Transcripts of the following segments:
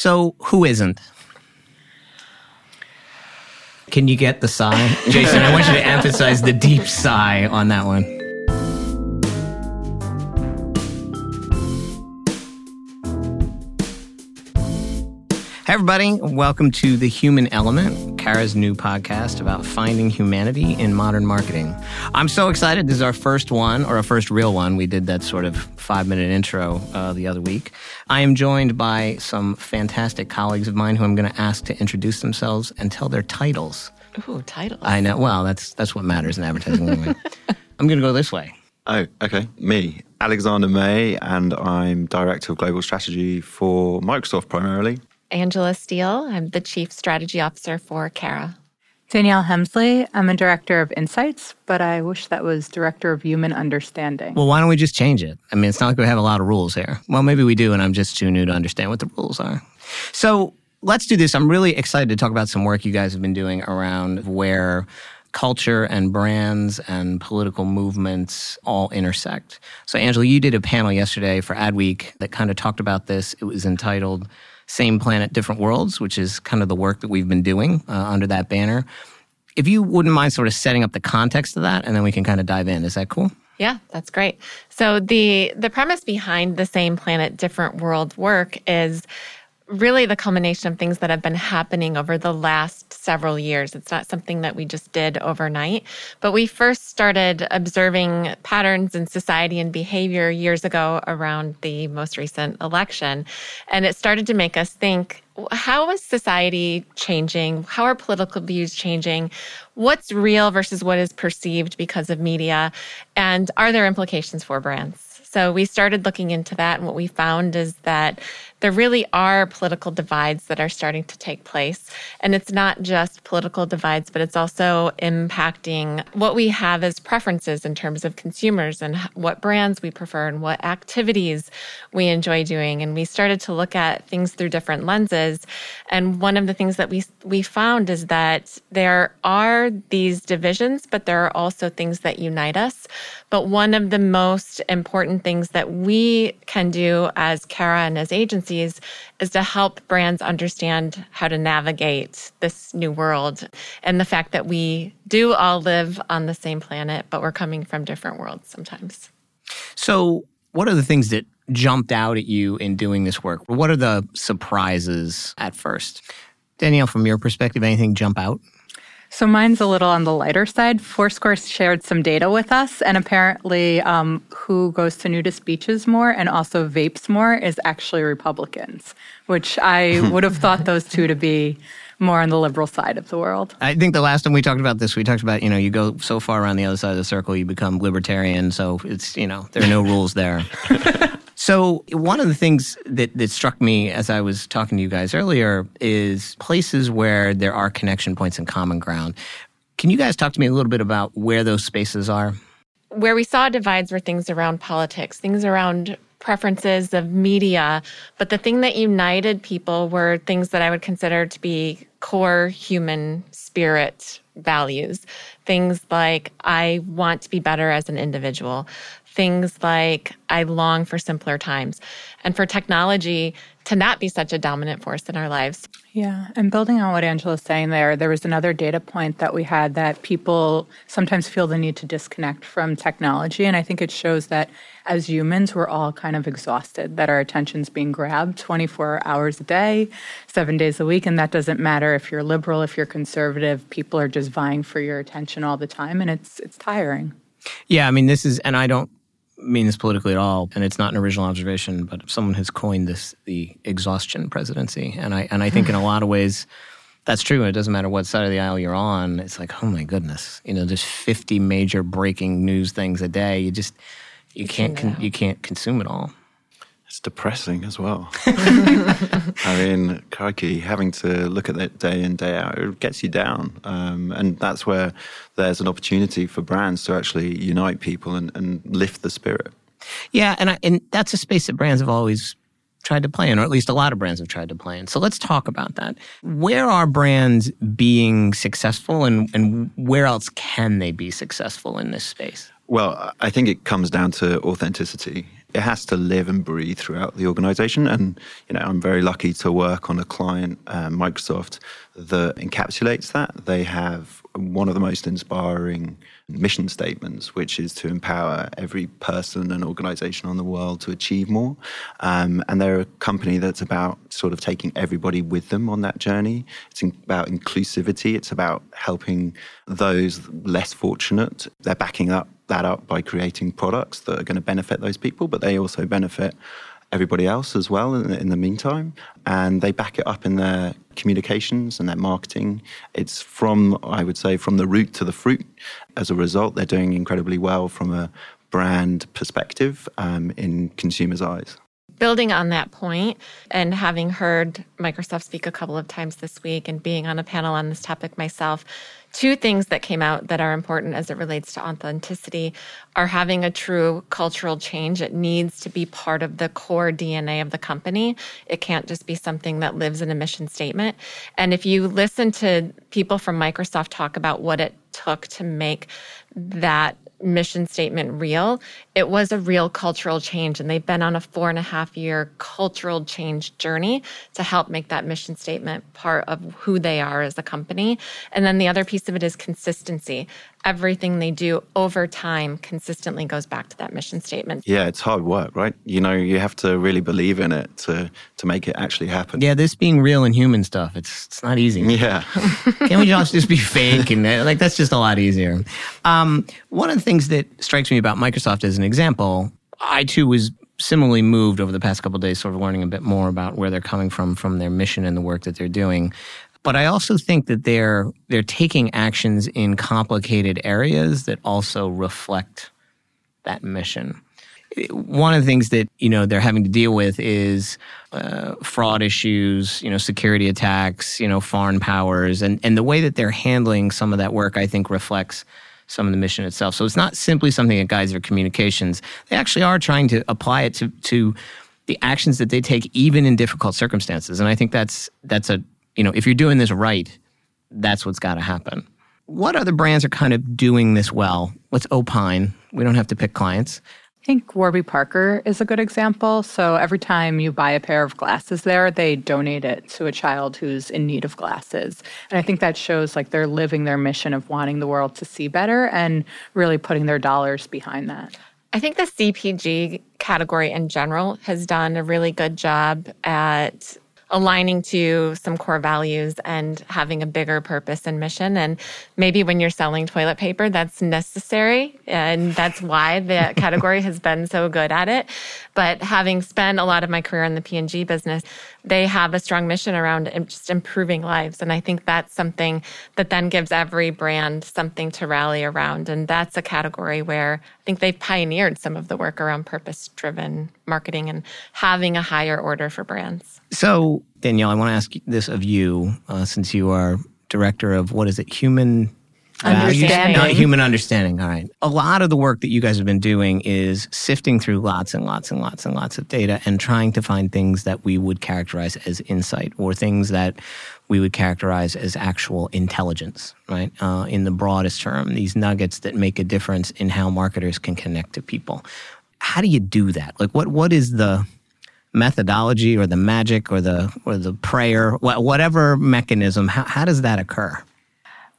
So, who isn't? Can you get the sigh? Jason, I want you to emphasize the deep sigh on that one. Hey, everybody. Welcome to The Human Element, Carat's new podcast about finding humanity in modern marketing. I'm so excited. This is our first one, or a first real one. We did that sort of five minute intro uh, the other week. I am joined by some fantastic colleagues of mine who I'm going to ask to introduce themselves and tell their titles. Ooh, titles. I know. Well, that's, that's what matters in advertising anyway. I'm going to go this way. Oh, okay. Me, Alexander May, and I'm Director of Global Strategy for Microsoft primarily. Angela Steele. I'm the Chief Strategy Officer for Carat. Danielle Helmsley. I'm a Director of Insights, but I wish that was Director of Human Understanding. Well, why don't we just change it? I mean, it's not like we have a lot of rules here. Well, maybe we do, and I'm just too new to understand what the rules are. So let's do this. I'm really excited to talk about some work you guys have been doing around where culture and brands and political movements all intersect. So, Angela, you did a panel yesterday for Adweek that kind of talked about this. It was entitled same Planet, Different Worlds, which is kind of the work that we've been doing uh, under that banner. If you wouldn't mind sort of setting up the context of that, and then we can kind of dive in. Is that cool? Yeah, that's great. So the the premise behind the same planet different world work is really the culmination of things that have been happening over the last several years. It's not something that we just did overnight, but we first started observing patterns in society and behavior years ago around the most recent election. And it started to make us think how is society changing? How are political views changing? What's real versus what is perceived because of media? And are there implications for brands? So we started looking into that. And what we found is that there really are political divides that are starting to take place. And it's not just political divides, but it's also impacting what we have as preferences in terms of consumers and what brands we prefer and what activities we enjoy doing. And we started to look at things through different lenses. And one of the things that we, we found is that there are these divisions, but there are also things that unite us. But one of the most important things that we can do as Carat and as agencies is to help brands understand how to navigate this new world and the fact that we do all live on the same planet, but we're coming from different worlds sometimes. So, what are the things that jumped out at you in doing this work? What are the surprises at first? Danielle, from your perspective, anything jump out? So mine's a little on the lighter side. Foursquare shared some data with us, and apparently, um, who goes to nudist beaches more and also vapes more is actually Republicans, which I would have thought those two to be more on the liberal side of the world. I think the last time we talked about this, we talked about you know you go so far around the other side of the circle, you become libertarian. So it's you know there are no rules there. So one of the things that, that struck me as I was talking to you guys earlier is places where there are connection points and common ground. Can you guys talk to me a little bit about where those spaces are? Where we saw divides were things around politics, things around preferences of media, but the thing that united people were things that I would consider to be core human spirit values. Things like I want to be better as an individual things like I long for simpler times and for technology to not be such a dominant force in our lives. Yeah. And building on what Angela's saying there, there was another data point that we had that people sometimes feel the need to disconnect from technology. And I think it shows that as humans, we're all kind of exhausted, that our attention's being grabbed 24 hours a day, seven days a week. And that doesn't matter if you're liberal, if you're conservative, people are just vying for your attention all the time. And it's, it's tiring. Yeah. I mean, this is, and I don't mean this politically at all, and it's not an original observation, but someone has coined this the exhaustion presidency, and I and I think in a lot of ways that's true. And it doesn't matter what side of the aisle you're on. It's like, oh my goodness, you know, there's 50 major breaking news things a day. You just you, you can't con- you can't consume it all. It's depressing as well. I mean, crikey, having to look at that day in, day out, it gets you down. Um, and that's where there's an opportunity for brands to actually unite people and, and lift the spirit. Yeah, and, I, and that's a space that brands have always tried to play in, or at least a lot of brands have tried to play in. So let's talk about that. Where are brands being successful and, and where else can they be successful in this space? Well, I think it comes down to authenticity it has to live and breathe throughout the organization. And, you know, I'm very lucky to work on a client, uh, Microsoft, that encapsulates that. They have one of the most inspiring mission statements, which is to empower every person and organization on the world to achieve more. Um, and they're a company that's about sort of taking everybody with them on that journey. It's about inclusivity, it's about helping those less fortunate. They're backing up that up by creating products that are going to benefit those people, but they also benefit everybody else as well in, in, the meantime. And they back it up in their communications and their marketing. It's from, I would say, from the root to the fruit. As a result, they're doing incredibly well from a brand perspective um, in consumers' eyes building on that point and having heard Microsoft speak a couple of times this week and being on a panel on this topic myself, two things that came out that are important as it relates to authenticity are having a true cultural change. It needs to be part of the core DNA of the company. It can't just be something that lives in a mission statement. And if you listen to people from Microsoft talk about what it took to make that mission statement real, it was a real cultural change. And they've been on a four and a half year cultural change journey to help make that mission statement part of who they are as a company. And then the other piece of it is consistency everything they do over time consistently goes back to that mission statement. Yeah, it's hard work, right? You know, you have to really believe in it to to make it actually happen. Yeah, this being real and human stuff, it's it's not easy. Yeah. Can't we just just be fake and like that's just a lot easier. Um, one of the things that strikes me about Microsoft as an example, I too was similarly moved over the past couple days sort of learning a bit more about where they're coming from from their mission and the work that they're doing but I also think that they're they're taking actions in complicated areas that also reflect that mission. One of the things that you know they're having to deal with is uh, fraud issues, you know, security attacks, you know, foreign powers, and and the way that they're handling some of that work, I think, reflects some of the mission itself. So it's not simply something that guides their communications. They actually are trying to apply it to to the actions that they take, even in difficult circumstances. And I think that's that's a you know, if you're doing this right, that's what's got to happen. What other brands are kind of doing this well? Let's opine. We don't have to pick clients. I think Warby Parker is a good example. So every time you buy a pair of glasses there, they donate it to a child who's in need of glasses. And I think that shows like they're living their mission of wanting the world to see better and really putting their dollars behind that. I think the CPG category in general has done a really good job at aligning to some core values and having a bigger purpose and mission. And maybe when you're selling toilet paper, that's necessary. And that's why the category has been so good at it. But having spent a lot of my career in the P&G business, they have a strong mission around just improving lives. And I think that's something that then gives every brand something to rally around. And that's a category where I think they've pioneered some of the work around purpose driven marketing and having a higher order for brands. So, Danielle, I want to ask this of you uh, since you are director of what is it, human Understanding. Not human understanding. All right. A lot of the work that you guys have been doing is sifting through lots and lots and lots and lots of data and trying to find things that we would characterize as insight or things that we would characterize as actual intelligence, right? Uh, in the broadest term, these nuggets that make a difference in how marketers can connect to people. How do you do that? Like, what what is the methodology or the magic or the or the prayer, whatever mechanism? How, how does that occur?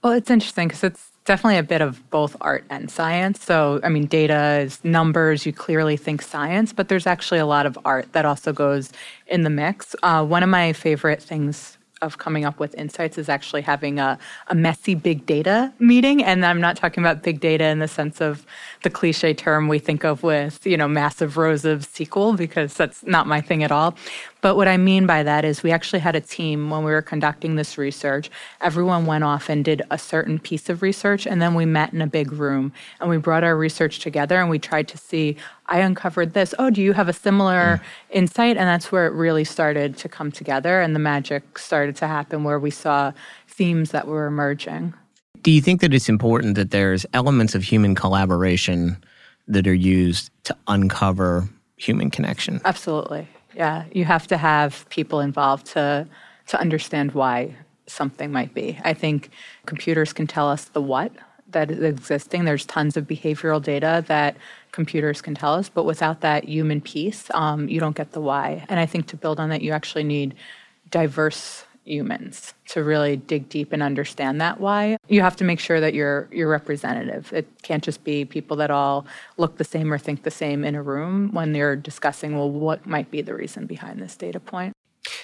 Well, it's interesting because it's definitely a bit of both art and science. So, I mean, data is numbers, you clearly think science, but there's actually a lot of art that also goes in the mix. Uh, one of my favorite things of coming up with insights is actually having a, a messy big data meeting. And I'm not talking about big data in the sense of the cliche term we think of with, you know, massive rows of SQL, because that's not my thing at all. But what I mean by that is we actually had a team when we were conducting this research. Everyone went off and did a certain piece of research, and then we met in a big room and we brought our research together and we tried to see I uncovered this. Oh, do you have a similar mm. insight? And that's where it really started to come together and the magic started to happen where we saw themes that were emerging. Do you think that it's important that there's elements of human collaboration that are used to uncover human connection? Absolutely. Yeah, you have to have people involved to to understand why something might be. I think computers can tell us the what, that is existing. There's tons of behavioral data that computers can tell us, but without that human piece, um, you don't get the why. And I think to build on that, you actually need diverse humans to really dig deep and understand that why you have to make sure that you're you're representative it can't just be people that all look the same or think the same in a room when they're discussing well what might be the reason behind this data point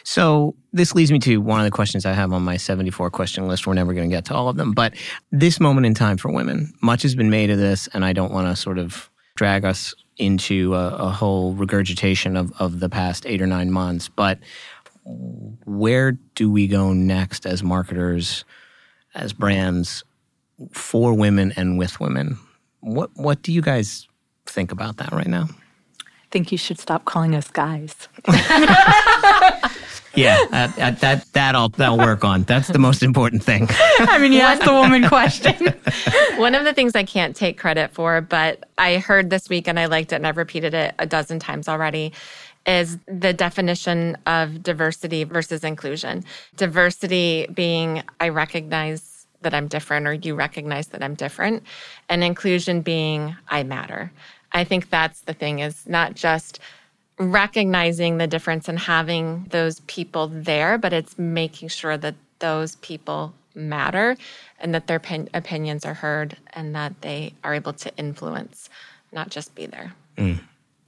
so this leads me to one of the questions I have on my 74 question list. We're never going to get to all of them, but this moment in time for women, much has been made of this, and I don't want to sort of drag us into a, a whole regurgitation of, of the past eight or nine months. But where do we go next as marketers, as brands for women and with women? What what do you guys think about that right now? I think you should stop calling us guys. yeah, uh, uh, that that I'll that'll work on. That's the most important thing. I mean, you asked the woman question. One of the things I can't take credit for, but I heard this week and I liked it and I've repeated it a dozen times already, is the definition of diversity versus inclusion. Diversity being I recognize that I'm different or you recognize that I'm different, and inclusion being I matter. I think that's the thing is not just recognizing the difference and having those people there, but it's making sure that those people matter and that their opinions are heard and that they are able to influence, not just be there. Mm.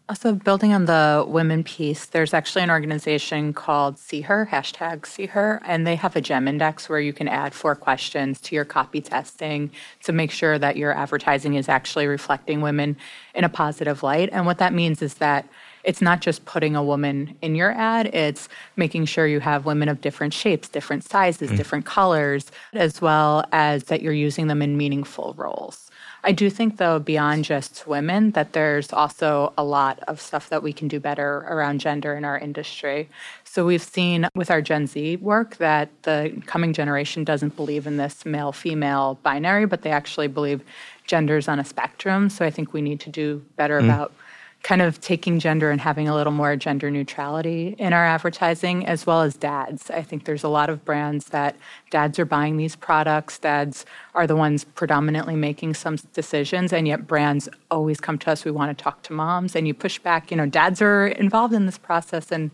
Also, building on the women piece, there's actually an organization called SeeHer, hashtag SeeHer, and they have a gem index where you can add four questions to your copy testing to make sure that your advertising is actually reflecting women in a positive light. And what that means is that it's not just putting a woman in your ad, it's making sure you have women of different shapes, different sizes, mm. different colors, as well as that you're using them in meaningful roles. I do think, though, beyond just women, that there's also a lot of stuff that we can do better around gender in our industry. So we've seen with our Gen Z work that the coming generation doesn't believe in this male female binary, but they actually believe genders on a spectrum. So I think we need to do better mm. about kind of taking gender and having a little more gender neutrality in our advertising, as well as dads. I think there's a lot of brands that dads are buying these products, dads are the ones predominantly making some decisions, and yet brands always come to us. We want to talk to moms, and you push back. You know, dads are involved in this process, and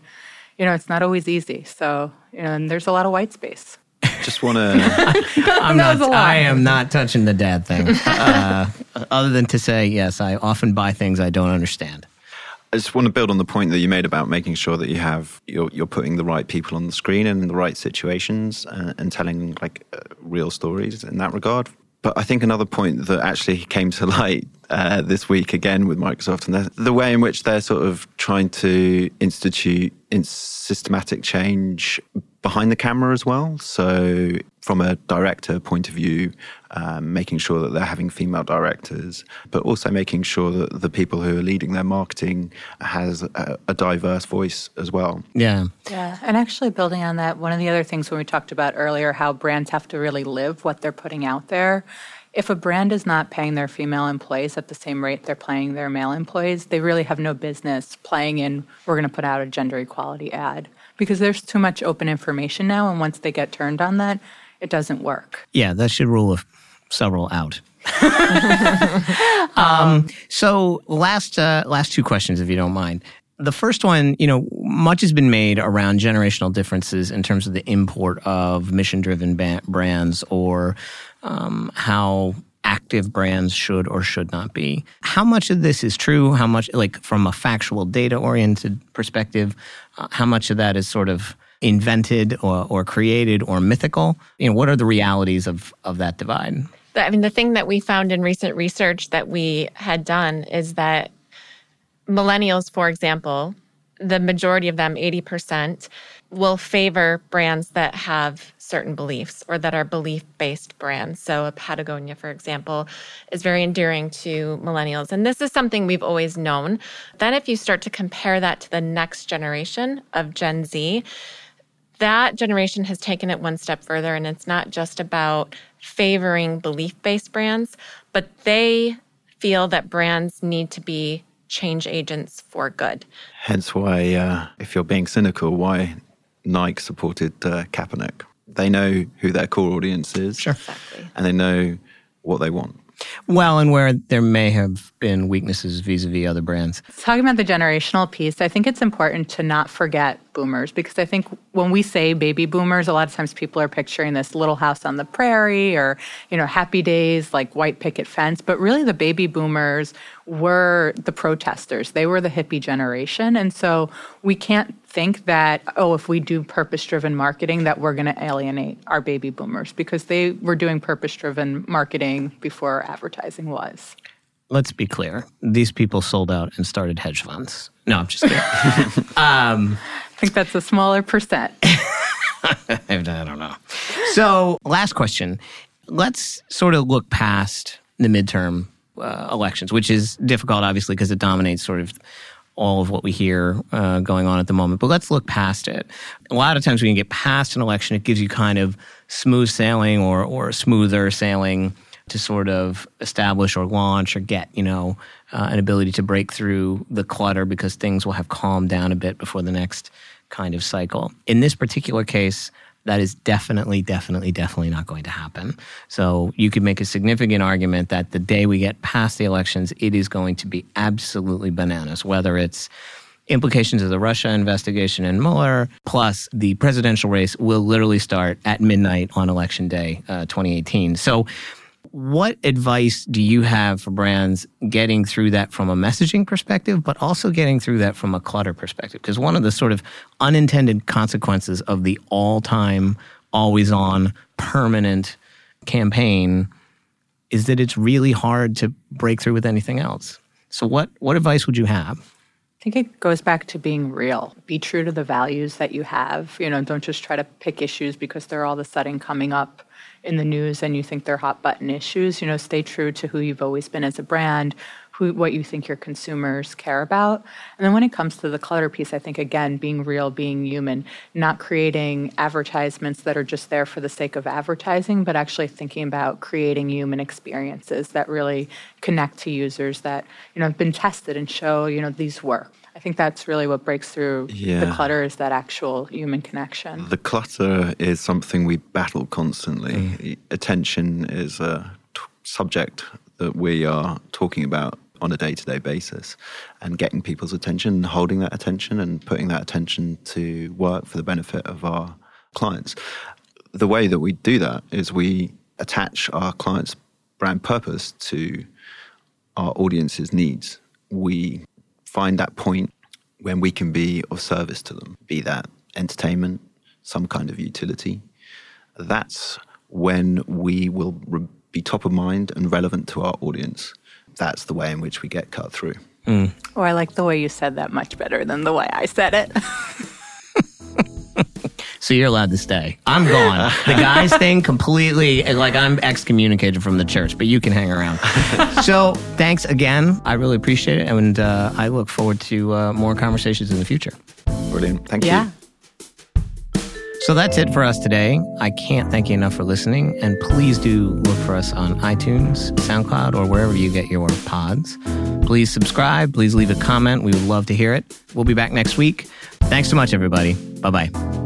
you know, it's not always easy. So, you know, and there's a lot of white space. Just want to. I'm not. I am not touching the dad thing. Uh, other than to say, yes, I often buy things I don't understand. I just want to build on the point that you made about making sure that you have you're, you're putting the right people on the screen and in the right situations and, uh, and telling like uh, real stories in that regard. But I think another point that actually came to light uh, this week again with Microsoft and the, the, way in which they're sort of trying to institute in systematic change behind the camera as well. So, from a director point of view, um, making sure that they're having female directors, but also making sure that the people who are leading their marketing has a, a diverse voice as well. Yeah. Yeah. And actually, building on that, one of the other things when we talked about earlier, how brands have to really live what they're putting out there. If a brand is not paying their female employees at the same rate they're paying their male employees, they really have no business playing in, we're going to put out a gender equality ad because there's too much open information now. And once they get turned on that, it doesn't work. Yeah, that should rule of several out. um, so last uh, last two questions, if you don't mind. The first one, you know, much has been made around generational differences in terms of the import of mission driven ba- brands or um, how active brands should or should not be. How much of this is true? How much, like from a factual data oriented perspective, uh, how much of that is sort of invented or, or created or mythical? You know, what are the realities of, of that divide? I mean, the thing that we found in recent research that we had done is that millennials, for example, the majority of them, 80%, will favor brands that have certain beliefs or that are belief based brands. So, a Patagonia, for example, is very endearing to millennials. And this is something we've always known. Then, if you start to compare that to the next generation of Gen Z, that generation has taken it one step further. And it's not just about favoring belief based brands, but they feel that brands need to be change agents for good. Hence why, uh, if you're being cynical, why Nike supported uh, Kaepernick. They know who their core audience is. Sure. Exactly. And they know what they want. Well, and where there may have been weaknesses vis-a-vis other brands. Talking about the generational piece, I think it's important to not forget boomers because I think when we say baby boomers, a lot of times people are picturing this little house on the prairie or, you know, happy days like white picket fence, but really the baby boomers were the protesters. They were the hippie generation. And so we can't think that, oh, if we do purpose driven marketing, that we're going to alienate our baby boomers because they were doing purpose driven marketing before advertising was. Let's be clear. These people sold out and started hedge funds. No, I'm just kidding. um, I think that's a smaller percent. I don't know. So, last question. Let's sort of look past the midterm uh, elections, which is difficult, obviously, because it dominates sort of all of what we hear uh, going on at the moment. But let's look past it. A lot of times when you get past an election, it gives you kind of smooth sailing or, or smoother sailing to sort of establish or launch or get, you know, uh, an ability to break through the clutter because things will have calmed down a bit before the next kind of cycle. In this particular case, that is definitely, definitely, definitely not going to happen. So you could make a significant argument that the day we get past the elections, it is going to be absolutely bananas, whether it's implications of the Russia investigation and Mueller, plus the presidential race will literally start at midnight on election day, uh, 2018. So what advice do you have for brands getting through that from a messaging perspective, but also getting through that from a clutter perspective? Because one of the sort of unintended consequences of the all time, always on, permanent campaign is that it's really hard to break through with anything else. So, what, what advice would you have? I think it goes back to being real. Be true to the values that you have. You know, don't just try to pick issues because they're all of a sudden coming up in the news and you think they're hot button issues, you know, stay true to who you've always been as a brand, who what you think your consumers care about. And then when it comes to the clutter piece, I think again, being real, being human, not creating advertisements that are just there for the sake of advertising, but actually thinking about creating human experiences that really connect to users that, you know, have been tested and show, you know, these work. I think that's really what breaks through yeah. the clutter is that actual human connection. The clutter is something we battle constantly. Mm. Attention is a t- subject that we are talking about on a day-to-day basis and getting people's attention holding that attention and putting that attention to work for the benefit of our clients the way that we do that is we attach our clients brand purpose to our audience's needs we find that point when we can be of service to them, be that entertainment, some kind of utility. That's when we will re- be top of mind and relevant to our audience. That's the way in which we get cut through. Mm. Oh, I like the way you said that much better than the way I said it. so you're allowed to stay. I'm gone. the guys thing completely like I'm excommunicated from the church, but you can hang around. so thanks again. I really appreciate it, and uh, I look forward to uh, more conversations in the future. Brilliant. Thank you. yeah. you. So that's it for us today. I can't thank you enough for listening, and please do look for us on iTunes, SoundCloud, or wherever you get your pods. Please subscribe. Please leave a comment. We would love to hear it. We'll be back next week. Thanks so much, everybody. Bye bye.